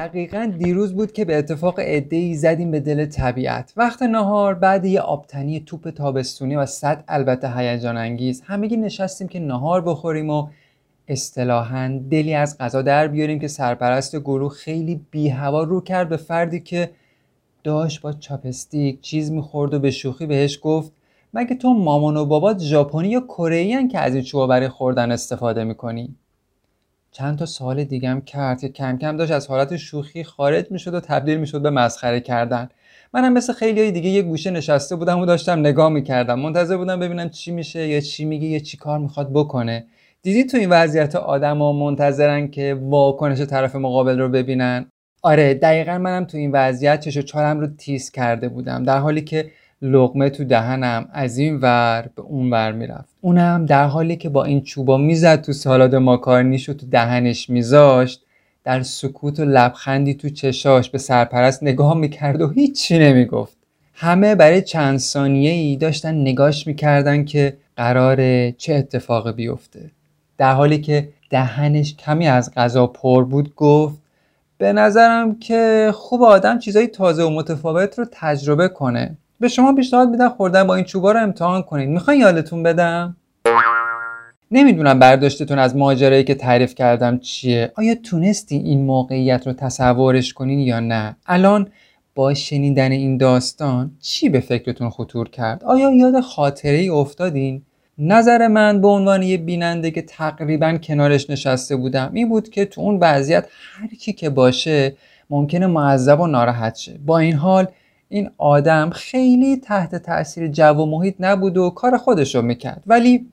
دقیقا دیروز بود که به اتفاق ای زدیم به دل طبیعت. وقت نهار بعد یه آبتنی توپ تابستونی و صد البته هیجان انگیز. همگی نشستیم که نهار بخوریم و اصطلاحا دلی از غذا در بیاریم که سرپرست گروه خیلی بی هوا رو کرد به فردی که داشت با چاپستیک چیز می‌خورد و به شوخی بهش گفت مگه تو مامان و بابات ژاپنی یا کره که از این چوبا برای خوردن استفاده می‌کنی؟ چند تا سال دیگم کرد که کم کم داشت از حالت شوخی خارج می‌شد و تبدیل می‌شد به مسخره کردن. منم مثل خیلی های دیگه یه گوشه نشسته بودم و داشتم نگاه می‌کردم. منتظر بودم ببینم چی میشه یا چی میگه یا چی کار می‌خواد بکنه. دیدی تو این وضعیت آدم ها منتظرن که واکنش طرف مقابل رو ببینن؟ آره دقیقا منم تو این وضعیت چش و چارم رو تیز کرده بودم. در حالی که لغمه تو دهنم از این ور به اون ور می‌رفت. اونم در حالی که با این چوبا می‌زد تو سالاد ماکارنیش و تو دهنش میذاشت در سکوت و لبخندی تو چشاش به سرپرست نگاه می‌کرد و هیچی نمی‌گفت. همه برای چند ثانیه ای داشتن نگاش می‌کردن که قراره چه اتفاقی بیفته. در حالی که دهنش کمی از غذا پر بود گفت به نظرم که خوب آدم چیزای تازه و متفاوت رو تجربه کنه. به شما پیشنهاد میدم خوردن با این چوبا رو امتحان کنید می‌خواین یادتون بدم؟ نمی‌دونم برداشتتون از ماجرایی که تعریف کردم چیه. آیا تونستی این موقعیت رو تصورش کنین یا نه؟ الان با شنیدن این داستان چی به فکرتون خطور کرد؟ آیا یاد خاطره ای افتادین؟ نظر من به عنوان یه بیننده که تقریبا کنارش نشسته بودم این بود که تو اون وضعیت هر کی که باشه ممکنه معذب و ناراحت شه. با این حال این آدم خیلی تحت تاثیر جو و محیط نبود و کار خودش رو می‌کرد. ولی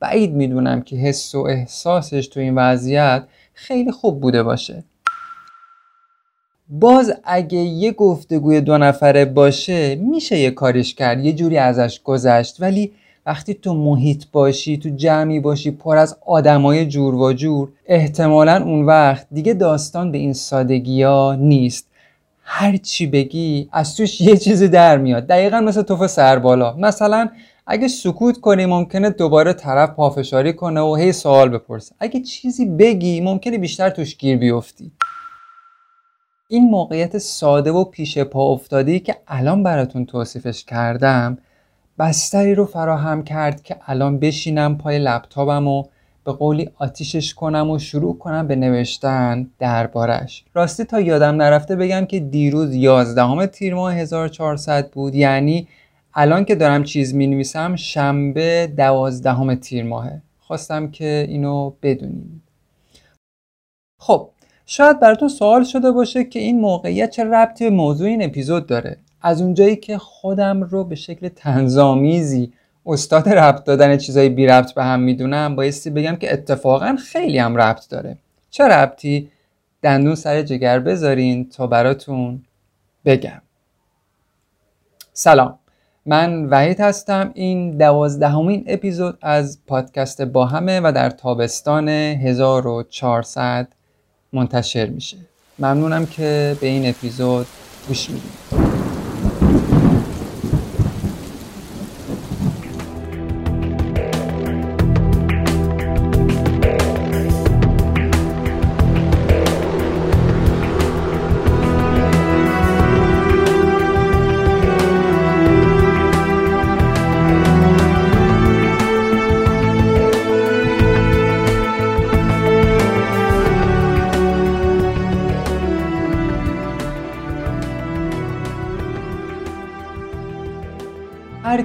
بعید می‌دونم که حس و احساسش تو این وضعیت خیلی خوب بوده باشه. باز اگه یه گفتگوی دو نفره باشه میشه یه کاریش کرد. یه جوری ازش گذشت. ولی وقتی تو محیط باشی تو جمعی باشی پر از آدمای جور و جور احتمالا اون وقت دیگه داستان به این سادگی ها نیست. هر چی بگی از توش یه چیزی در میاد. دقیقا مثل توف سربالا. مثلا اگه سکوت کنی ممکنه دوباره طرف پافشاری کنه و هی سوال بپرسه. اگه چیزی بگی ممکنه بیشتر توش گیر بیفتی. این موقعیت ساده و پیش پا افتادی که الان براتون توصیفش کردم بستری رو فراهم کرد که الان بشینم پای لپتاپم و به قولی آتیشش کنم و شروع کنم به نوشتن دربارش. راستی تا یادم نرفته بگم که دیروز 11 تیر ماه 1400 بود. یعنی الان که دارم چیز می نویسم شنبه 12 تیر ماهه. خواستم که اینو بدونیم. خب شاید براتون سوال شده باشه که این موقعیت چه ربطی به موضوع این اپیزود داره. از اونجایی که خودم رو به شکل تنظامیزی استاد ربط دادن چیزای بی ربط به هم می‌دونم بایستی بگم که اتفاقا خیلی هم ربط داره. چه ربطی؟ دندون سر جگر بذارین تا براتون بگم. سلام. من وحید هستم. این دوازدهمین اپیزود از پادکست با همه و در تابستان 1400 منتشر میشه. ممنونم که به این اپیزود گوش می‌دید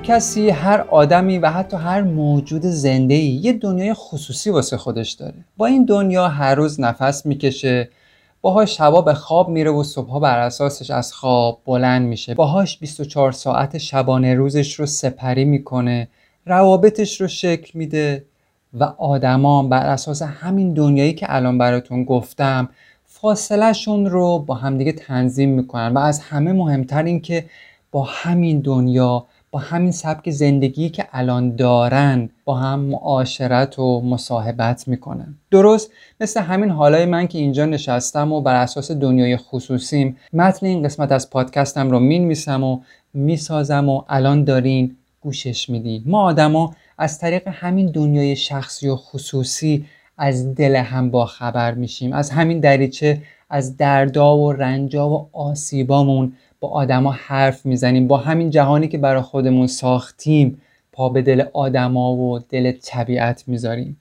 کسی هر آدمی و حتی هر موجود زنده ای یه دنیای خصوصی واسه خودش داره. با این دنیا هر روز نفس می‌کشه باهاش شبا به خواب میره و صبحها بر اساسش از خواب بلند میشه. باهاش 24 ساعت شبانه روزش رو سپری می‌کنه روابطش رو شکل میده و آدما بر اساس همین دنیایی که الان براتون گفتم فاصلهشون رو با همدیگه تنظیم می‌کنن. و از همه مهمتر این که با همین دنیا با همین سبک زندگی که الان دارن با هم معاشرت و مصاحبت می‌کنن. درست مثل همین حالای من که اینجا نشستم و بر اساس دنیای خصوصیم متن این قسمت از پادکستم رو می‌نویسم و می‌سازم و الان دارین گوشش میدین. ما آدما از طریق همین دنیای شخصی و خصوصی از دل هم با خبر میشیم. از همین دریچه از دردا و رنجا و آسیبامون با آدما حرف می‌زنیم با همین جهانی که برای خودمون ساختیم پا به دل آدما و دل طبیعت می‌ذاریم.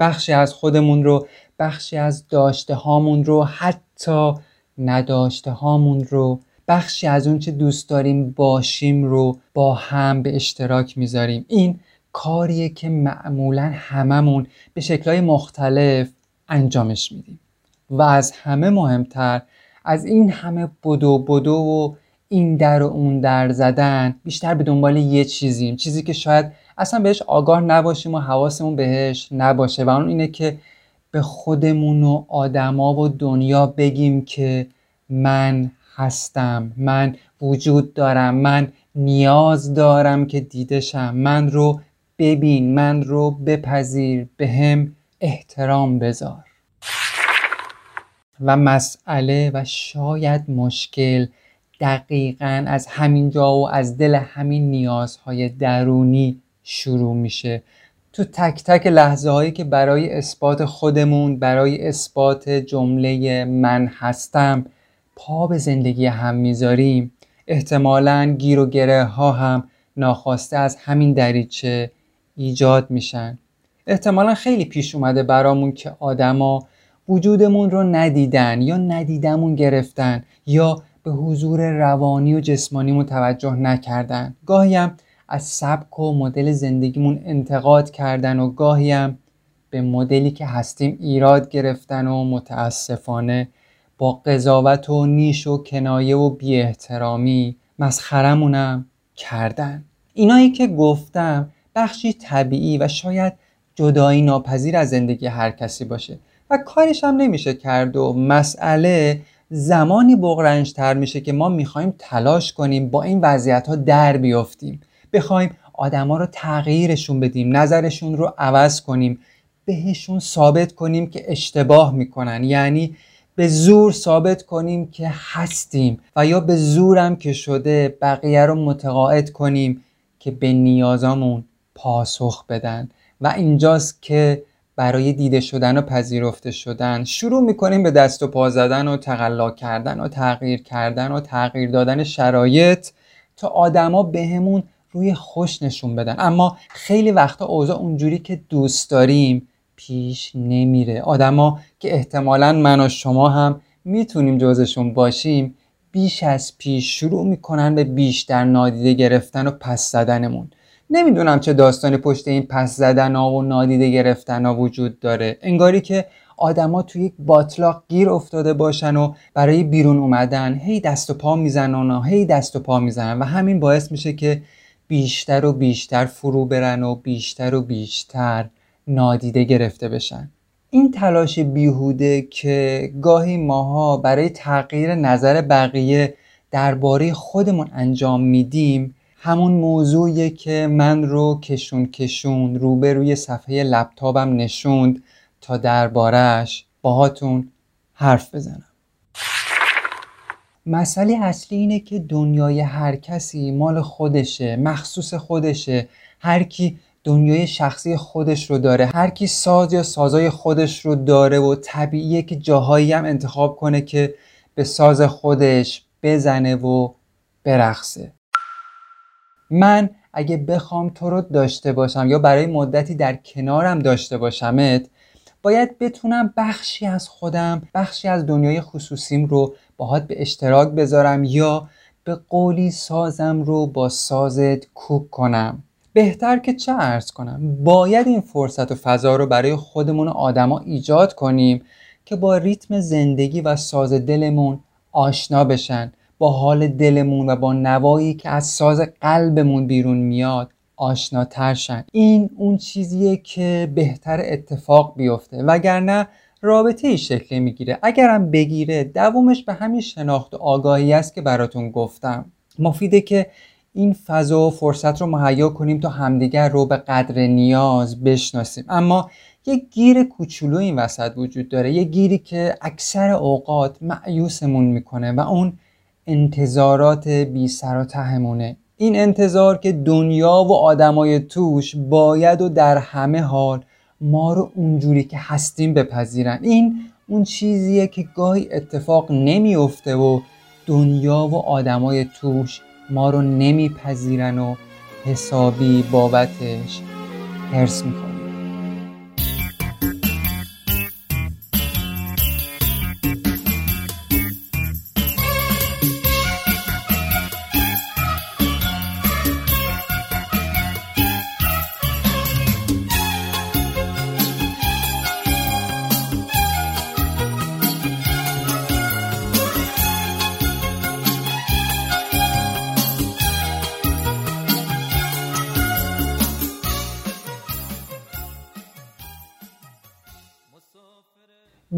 بخشی از خودمون رو بخشی از داشته هامون رو حتی نداشته هامون رو بخشی از اون چه دوست داریم باشیم رو با هم به اشتراک می‌ذاریم. این کاریه که معمولا هممون به شکلهای مختلف انجامش میدیم. و از همه مهمتر از این همه بدو بدو و این در و اون در زدن بیشتر به دنبال یه چیزیم. چیزی که شاید اصلا بهش آگاه نباشیم و حواسمون بهش نباشه. و اون اینه که به خودمون و آدما و دنیا بگیم که من هستم من وجود دارم من نیاز دارم که دیدشم من رو ببین من رو بپذیر به هم احترام بذار. و مسئله و شاید مشکل دقیقا از همین جا و از دل همین نیازهای درونی شروع میشه. تو تک تک لحظه هایی که برای اثبات خودمون برای اثبات جمله من هستم پا به زندگی هم می‌ذاریم. احتمالا گیر و گره ها هم ناخواسته از همین دریچه ایجاد میشن. احتمالا خیلی پیش اومده برامون که آدما وجودمون رو ندیدن یا ندیدمون گرفتن یا به حضور روانی و جسمانیمون توجه نکردن. گاهی هم از سبک و مدل زندگیمون انتقاد کردن و گاهی هم به مدلی که هستیم ایراد گرفتن و متاسفانه با قضاوت و نیش و کنایه و بی احترامی مسخرمونم کردن. اینایی که گفتم بخشی طبیعی و شاید جدایی ناپذیر از زندگی هر کسی باشه. و کارش هم نمیشه کرد و مسئله زمانی بغرنجتر میشه که ما می‌خوایم تلاش کنیم با این وضعیت ها در بیافتیم. بخوایم آدما رو تغییرشون بدیم نظرشون رو عوض کنیم بهشون ثابت کنیم که اشتباه می‌کنن. یعنی به زور ثابت کنیم که هستیم و یا به زورم که شده بقیه رو متقاعد کنیم که به نیازامون پاسخ بدن. و اینجاست که برای دیده شدن و پذیرفته شدن شروع می‌کنیم به دست و پا زدن و تقلا کردن و تغییر کردن و تغییر دادن شرایط تا آدما بهمون روی خوش نشون بدن. اما خیلی وقتا اوضاع اونجوری که دوست داریم پیش نمیره. آدما که احتمالا من و شما هم می‌تونیم جزشون باشیم بیش از پیش شروع می‌کنن به بیشتر نادیده گرفتن و پس زدنمون. نمی‌دونم چه داستانی پشت این پس زدن ها و نادیده گرفتن ها وجود داره. انگاری که آدما توی یک باطلاق گیر افتاده باشن و برای بیرون اومدن هی دست و پا می‌زنن و هی دست و پا می‌زنن و همین باعث میشه که بیشتر و بیشتر فرو برن و بیشتر و بیشتر نادیده گرفته بشن. این تلاش بیهوده که گاهی ماها برای تغییر نظر بقیه درباره خودمون انجام میدیم همون موضوعیه که من رو کشون کشون روبروی صفحه لپتاپم نشوند تا دربارهش باهاتون حرف بزنم. مسئله اصلی اینه که دنیای هر کسی مال خودشه مخصوص خودشه. هر کی دنیای شخصی خودش رو داره هر کی ساز یا سازای خودش رو داره و طبیعیه که جاهایی هم انتخاب کنه که به ساز خودش بزنه و برقصه. من اگه بخوام تو رو داشته باشم یا برای مدتی در کنارم داشته باشمت باید بتونم بخشی از خودم بخشی از دنیای خصوصیم رو باهات به اشتراک بذارم یا به قولی سازم رو با سازت کوک کنم. بهتر که چه ارز کنم؟ باید این فرصت و فضا رو برای خودمون و آدما ایجاد کنیم که با ریتم زندگی و ساز دلمون آشنا بشن. با حال دلمون و با نوایی که از ساز قلبمون بیرون میاد آشناتر شن. این اون چیزیه که بهتر اتفاق بیفته. وگرنه رابطه ای شکل می‌گیره. اگرم بگیره دومش به همین شناخت و آگاهی است که براتون گفتم. مفیده که این فضا و فرصت رو مهیا کنیم تا همدیگر رو به قدر نیاز بشناسیم. اما یک گیر کوچولو این وسط وجود داره. یک گیری که اکثر اوقات معیوسمون می‌کنه و اون انتظارات بی سر و تهمونه. این انتظار که دنیا و آدمای توش باید و در همه حال ما رو اونجوری که هستیم بپذیرن. این اون چیزیه که گاهی اتفاق نمیافته و دنیا و آدمای توش ما رو نمیپذیرن و حسابی بابتش هرس می‌کنن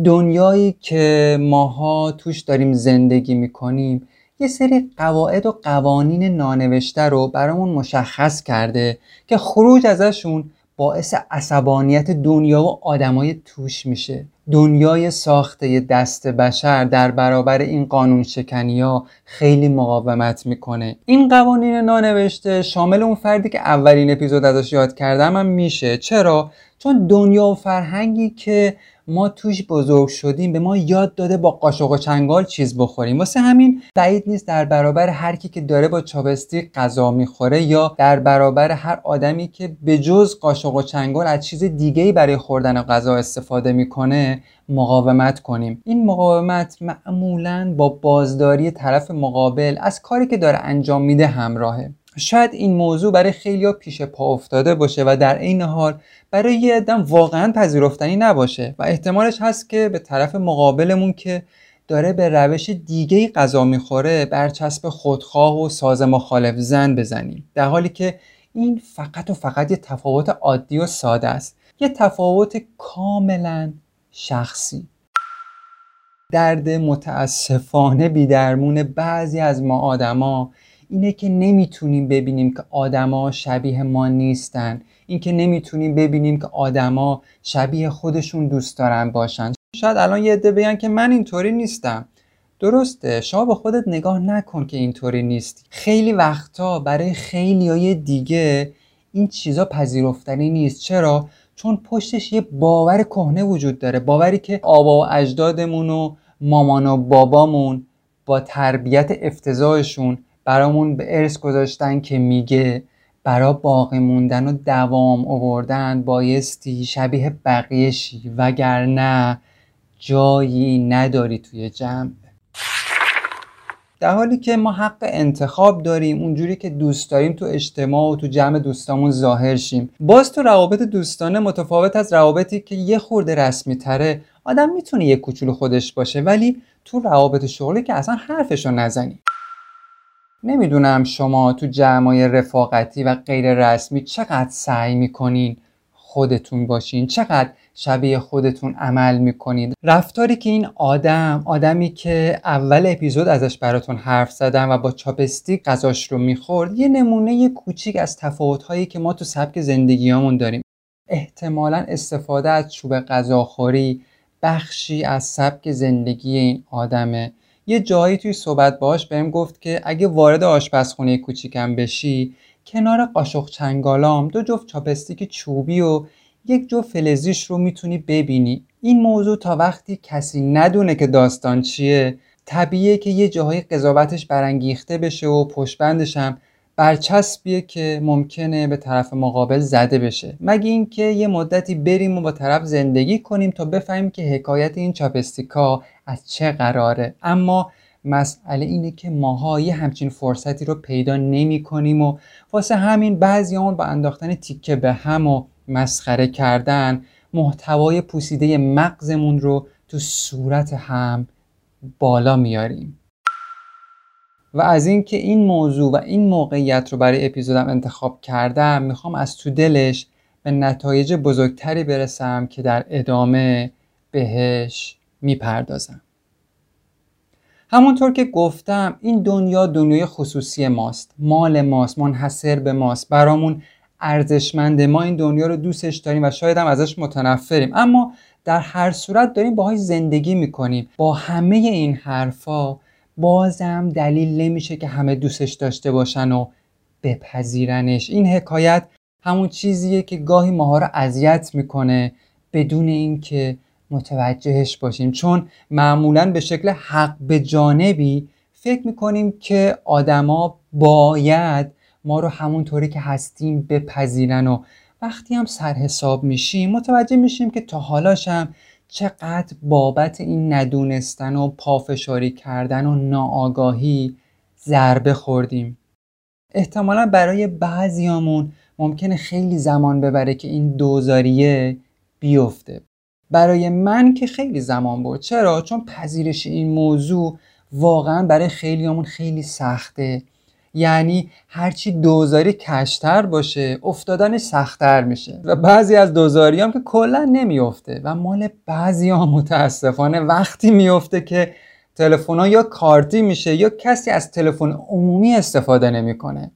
دنیایی که ماها توش داریم زندگی می‌کنیم یه سری قواعد و قوانین نانوشته رو برامون مشخص کرده که خروج ازشون باعث عصبانیت دنیا و آدمای توش میشه. دنیای ساخته دست بشر در برابر این قانون شکنی ها خیلی مقاومت می‌کنه. این قوانین نانوشته شامل اون فردی که اولین اپیزود ازش یاد کردم هم میشه. چرا؟ چون دنیا و فرهنگی که ما توش بزرگ شدیم به ما یاد داده با قاشق و چنگال چیز بخوریم. واسه همین بعید نیست در برابر هر کی که داره با چاپستیک غذا می‌خوره یا در برابر هر آدمی که به جز قاشق و چنگال از چیز دیگه برای خوردن غذا استفاده می‌کنه مقاومت کنیم. این مقاومت معمولا با بازداری طرف مقابل از کاری که داره انجام میده همراهه. شاید این موضوع برای خیلی پیش پا افتاده باشه و در عین حال برای یه ادم واقعا پذیرفتنی نباشه و احتمالش هست که به طرف مقابلمون که داره به روش دیگه غذا می‌خوره برچسب خودخواه و ساز مخالف زن بزنیم. در حالی که این فقط و فقط یه تفاوت عادی و ساده است. یه تفاوت کاملا شخصی. درد متاسفانه بیدرمون بعضی از ما آدما اینه که نمی‌تونیم ببینیم که آدما شبیه ما نیستن. اینکه نمی‌تونیم ببینیم که آدما شبیه خودشون دوست دارن باشن. شاید الان یه عده بگن که من اینطوری نیستم. درسته شما به خودت نگاه نکن که اینطوری نیستی. خیلی وقتا برای خیلی های دیگه این چیزا پذیرفتنی نیست. چرا؟ چون پشتش یه باور کهنه وجود داره. باوری که آبا و اجدادمون و مامان و بابامون با تربیت افتضاحشون برامون به ارث گذاشتن که میگه برا باقی موندن و دوام آوردن بایستی شبیه بقیه شی وگرنه جایی نداری توی جمع. در حالی که ما حق انتخاب داریم اونجوری که دوست داریم تو اجتماع و تو جمع دوستامون ظاهر شیم. باز تو روابط دوستانه متفاوت از روابطی که یه خورده رسمی تره آدم می‌تونه یه کوچولو خودش باشه ولی تو روابط شغلی که اصلا حرفشو نزنی. نمی‌دونم شما تو جمعای رفاقتی و غیر رسمی چقدر سعی می‌کنین خودتون باشین چقدر شبیه خودتون عمل می‌کنید رفتاری که این آدم آدمی که اول اپیزود ازش براتون حرف زدم و با چاپستیک غذاش رو می‌خورد یه نمونه کوچیک از تفاوتهایی که ما تو سبک زندگیامون داریم. احتمالا استفاده از چوب غذاخوری بخشی از سبک زندگی این آدمه. یه جایی توی صحبت باش بهم گفت که اگه وارد آشپزخونه کوچیکم بشی کنار قاشق چنگالام دو جفت چاپستیک چوبی و یک جو فلزیش رو می‌تونی ببینی. این موضوع تا وقتی کسی ندونه که داستان چیه طبیعیه که یه جاهای قضاوتش برانگیخته بشه و پشبندش هم برچسبیه که ممکنه به طرف مقابل زده بشه. مگه اینکه یه مدتی بریم و با طرف زندگی کنیم تا بفهمیم که حکایت این چاپستیکا از چه قراره. اما مسئله اینه که ماها یه همچین فرصتی رو پیدا نمی کنیم و واسه همین بعضی اون با انداختن تیکه به هم و مسخره کردن محتوای پوسیده مغزمون رو تو صورت هم بالا میاریم. و از اینکه این موضوع و این موقعیت رو برای اپیزودم انتخاب کردم می‌خوام از تو دلش به نتایج بزرگتری برسم که در ادامه بهش می‌پردازم. همونطور که گفتم این دنیا دنیای خصوصی ماست. مال ماست منحصر به ماست. برامون ارزشمنده. ما این دنیا رو دوستش داریم و شاید هم ازش متنفریم. اما در هر صورت داریم باهاش زندگی می‌کنیم. با همه این حرفا بازم دلیل نمیشه که همه دوستش داشته باشن و بپذیرنش. این حکایت همون چیزیه که گاهی ماها رو اذیت می‌کنه بدون اینکه متوجهش باشیم. چون معمولا به شکل حق به جانبی فکر می‌کنیم که آدما باید ما رو همونطوری که هستیم بپذیرن و وقتی هم سرحساب میشیم متوجه میشیم که تا حالاشم چقدر بابت این ندونستن و پافشاری کردن و ناآگاهی ضربه خوردیم. احتمالا برای بعضیامون ممکنه خیلی زمان ببره که این دوزاریه بیفته. برای من که خیلی زمان بود چرا؟ چون پذیرش این موضوع واقعا برای خیلیامون خیلی سخته. یعنی هرچی دوزاری کشتر باشه افتادنش سختتر میشه. و بعضی از دوزاری هم که کلا نمیافته و مال بعضی ها متاسفانه وقتی میفته که تلفن یا کارتی میشه یا کسی از تلفن عمومی استفاده نمی‌کنه.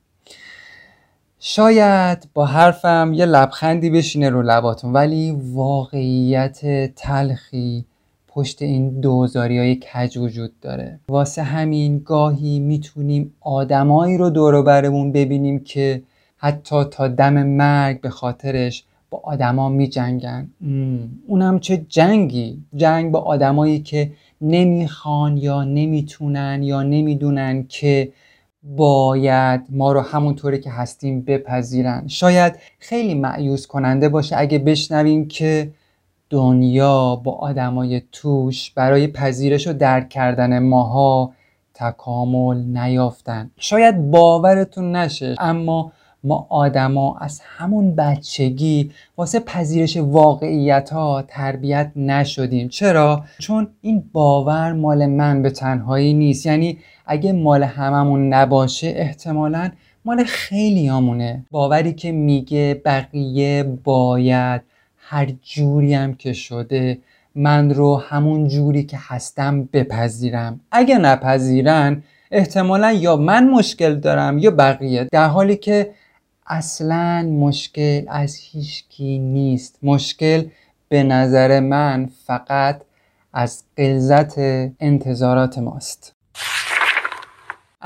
شاید با حرفم یه لبخندی بشینه رو لباتون ولی واقعیت تلخی پشت این دوزاری های کج وجود داره. واسه همین گاهی می‌تونیم آدمایی رو دور برمون ببینیم که حتی تا دم مرگ به خاطرش با آدما می جنگن اونم چه جنگی؟ جنگ با آدمایی که نمی‌خوان یا نمی‌تونن یا نمی‌دونن که باید ما رو همونطوری که هستیم بپذیرن. شاید خیلی معیوز کننده باشه اگه بشنویم که دنیا با آدمای توش برای پذیرش و درک کردن ماها تکامل نیافتن. شاید باورتون نشه اما ما آدما از همون بچگی واسه پذیرش واقعیت ها تربیت نشدیم. چرا؟ چون این باور مال من به تنهایی نیست. یعنی اگه مال هممون نباشه احتمالا مال خیلی همونه باوری که میگه بقیه باید هر جوری هم که شده من رو همون جوری که هستم بپذیرم. اگه نپذیرن احتمالا یا من مشکل دارم یا بقیه. در حالی که اصلا مشکل از هیچکی نیست. مشکل به نظر من فقط از قلزت انتظارات ماست.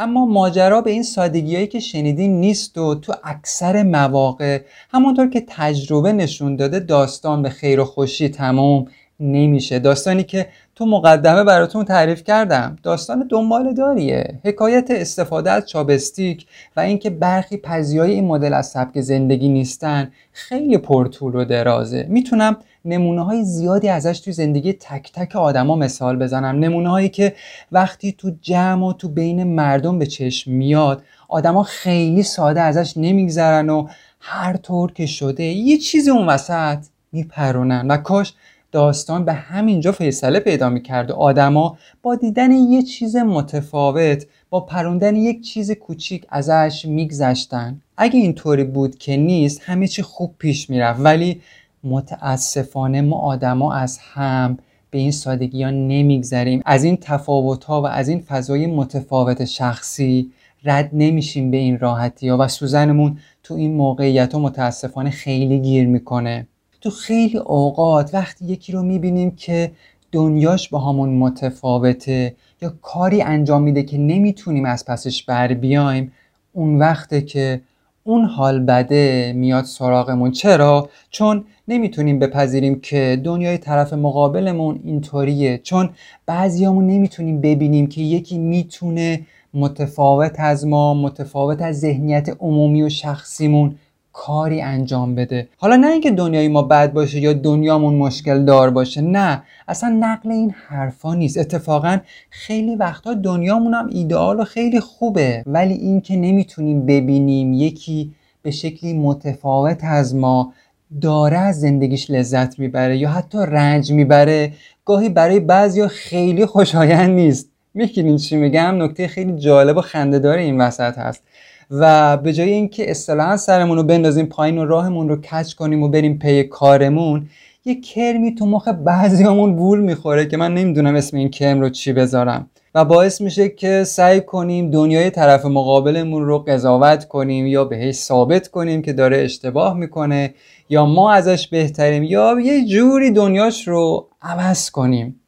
اما ماجرا به این سادگیایی که شنیدین نیست و تو اکثر مواقع همونطور که تجربه نشون داده داستان به خیر و خوشی تمام نمیشه. داستانی که تو مقدمه براتون تعریف کردم داستان دنبال داریه. حکایت استفاده از چابستیک و اینکه برخی پذیای این مدل از سبک زندگی نیستن خیلی پرطول و درازه. می‌تونم نمونه های زیادی ازش توی زندگی تک تک آدما مثال بزنم. نمونه هایی که وقتی تو جمع و تو بین مردم به چشم میاد آدما خیلی ساده ازش نمیگذرن و هر طور که شده یه چیزی اون وسط میپرونن. و کاش داستان به همینجا فیصله پیدا می‌کرد و آدما با دیدن یه چیز متفاوت با پروندن یک چیز کوچیک ازش میگذشتن. اگه اینطوری بود که نیست همه چی خوب پیش می‌رفت. ولی متاسفانه ما آدما از هم به این سادگی ها نمیگذریم. از این تفاوت ها و از این فضای متفاوت شخصی رد نمیشیم به این راحتی ها. و سوزنمون تو این موقعیت ها متاسفانه خیلی گیر می‌کنه. تو خیلی اوقات وقتی یکی رو می‌بینیم که دنیاش با همون متفاوته یا کاری انجام میده که نمی‌تونیم از پسش بر بیایم اون وقته که اون حال بده میاد سراغمون چرا؟ چون نمی‌تونیم بپذیریم که دنیای طرف مقابلمون اینطوریه چون بعضیامون نمی‌تونیم ببینیم که یکی می‌تونه متفاوت از ما متفاوت از ذهنیت عمومی و شخصیمون کاری انجام بده. حالا نه اینکه دنیای ما بد باشه یا دنیامون مشکل دار باشه نه. اصلا نقل این حرفا نیست. اتفاقا خیلی وقتا دنیامون هم ایدئال و خیلی خوبه. ولی اینکه نمی‌تونیم ببینیم یکی به شکلی متفاوت از ما داره از زندگیش لذت می‌بره یا حتی رنج می‌بره گاهی برای بعضیا خیلی خوشایند نیست. می‌گیرین چی میگم؟ نکته خیلی جالب و خندهدار این وسط هست. و به جای اینکه اصطلاحا سرمون رو بندازیم پایین و راهمون رو کچ کنیم و بریم پی کارمون یه کرمی تو مخ بعضیامون بول می‌خوره که من نمی‌دونم اسم این کرم رو چی بذارم. و باعث میشه که سعی کنیم دنیای طرف مقابلمون رو قضاوت کنیم یا بهش ثابت کنیم که داره اشتباه می‌کنه یا ما ازش بهتریم یا یه جوری دنیاش رو عوض کنیم.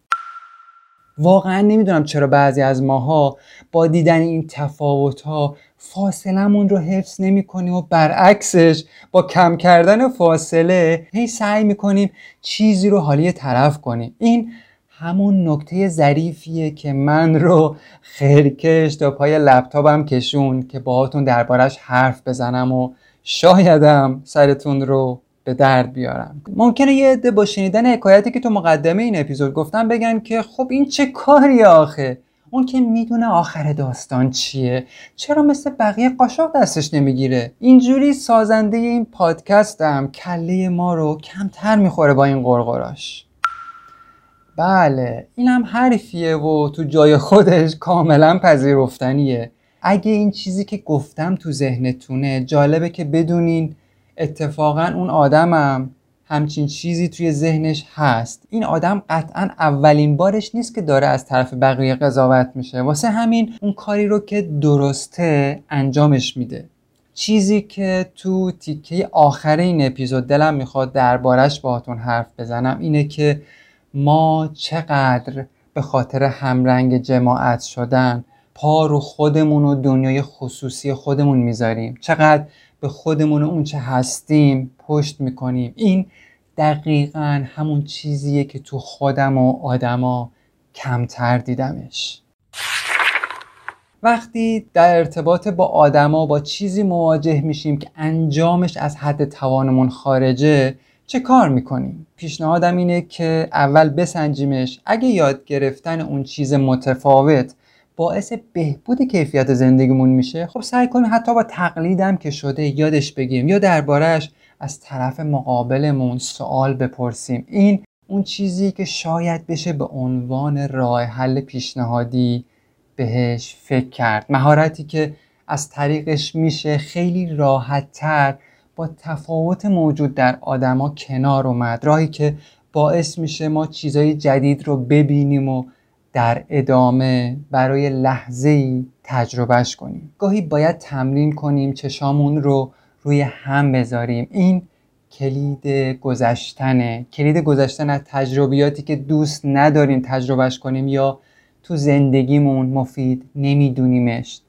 واقعا نمی‌دونم چرا بعضی از ماها با دیدن این تفاوت ها فاصلمون رو حفظ نمی کنیم و برعکسش با کم کردن فاصله هی سعی می کنیم چیزی رو حالی طرف کنیم. این همون نکته ظریفیه که من رو خیرکش تا پای لپتاپم کشون که باهاتون دربارش حرف بزنم و شایدم سرتون رو به درد بیارم. ممکنه یه عده با شنیدن حکایتی که تو مقدمه این اپیزود گفتم بگن که خب این چه کاری آخه؟ اون که می‌دونه آخر داستان چیه؟ چرا مثل بقیه قاشق دستش نمی‌گیره؟ اینجوری سازنده این پادکستم کله ما رو کمتر می‌خوره با این قرقراش بله این هم حرفیه و تو جای خودش کاملا پذیرفتنیه. اگه این چیزی که گفتم تو ذهنتونه جالبه که بدونین اتفاقا اون آدمم همچین چیزی توی ذهنش هست. این آدم قطعا اولین بارش نیست که داره از طرف بقیه قضاوت میشه. واسه همین اون کاری رو که درسته انجامش میده. چیزی که تو تیکه آخر این اپیزود دلم می‌خواد دربارش باهاتون حرف بزنم اینه که ما چقدر به خاطر همرنگ جماعت شدن پا رو خودمون و دنیای خصوصی خودمون می‌ذاریم. چقدر به خودمون و اون چه هستیم پشت می‌کنیم. این دقیقا همون چیزیه که تو خودم و آدما کمتر دیدمش. وقتی در ارتباط با آدما با چیزی مواجه میشیم که انجامش از حد توانمون خارجه چه کار می‌کنیم؟ پیشنهادم اینه که اول بسنجیمش. اگه یاد گرفتن اون چیز متفاوت باعث بهبود کیفیت زندگیمون میشه خب سعی کنیم حتی با تقلیدم که شده یادش بگیریم یا دربارهش از طرف مقابلمون سوال بپرسیم. این اون چیزی که شاید بشه به عنوان راه حل پیشنهادی بهش فکر کرد. مهارتی که از طریقش میشه خیلی راحت تر با تفاوت موجود در آدما کنار اومد. راهی که باعث میشه ما چیزای جدید رو ببینیم و در ادامه برای لحظه ای تجربهش کنیم. گاهی باید تمرین کنیم چشامون رو روی هم بذاریم. این کلید گذشتنه. کلید گذشتن از تجربیاتی که دوست نداریم تجربهش کنیم یا تو زندگیمون مفید نمیدونیمش.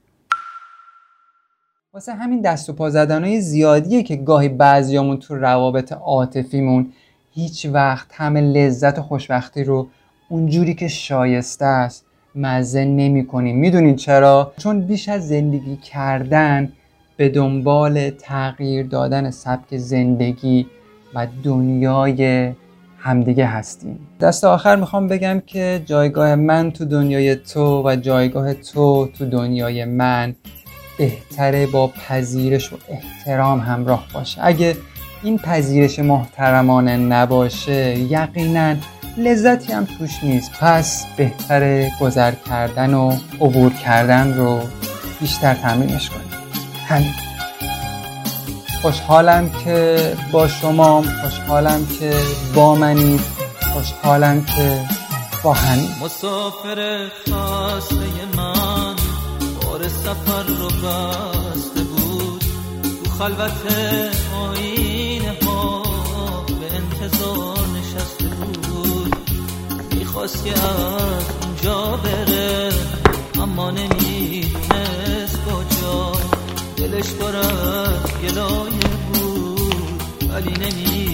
واسه همین دست و پا زدنهای زیادیه که گاهی بعضیامون تو روابط عاطفیمون هیچ وقت همه لذت و خوشبختی رو اونجوری که شایسته است مزه نمی کنیم. می‌دونین چرا؟ چون بیش از زندگی کردن به دنبال تغییر دادن سبک زندگی و دنیای همدیگه هستیم. دست آخر می‌خوام بگم که جایگاه من تو دنیای تو و جایگاه تو تو دنیای من بهتره با پذیرش و احترام همراه باشه. اگه این پذیرش محترمانه نباشه یقینا لذتی هم توش نیست. پس بهتره گذر کردن و عبور کردن رو بیشتر تمرینش کنیم. همین. خوشحالم که با شما خوشحالم که با منی خوشحالم که با همین. مسافر خاصه من بار سفر رو بسته بود. تو خلوت آینه می‌خواست که از اونجا بره اما نمی‌دونست کجا. دلش پر گلایه بود ولی نمی‌دونست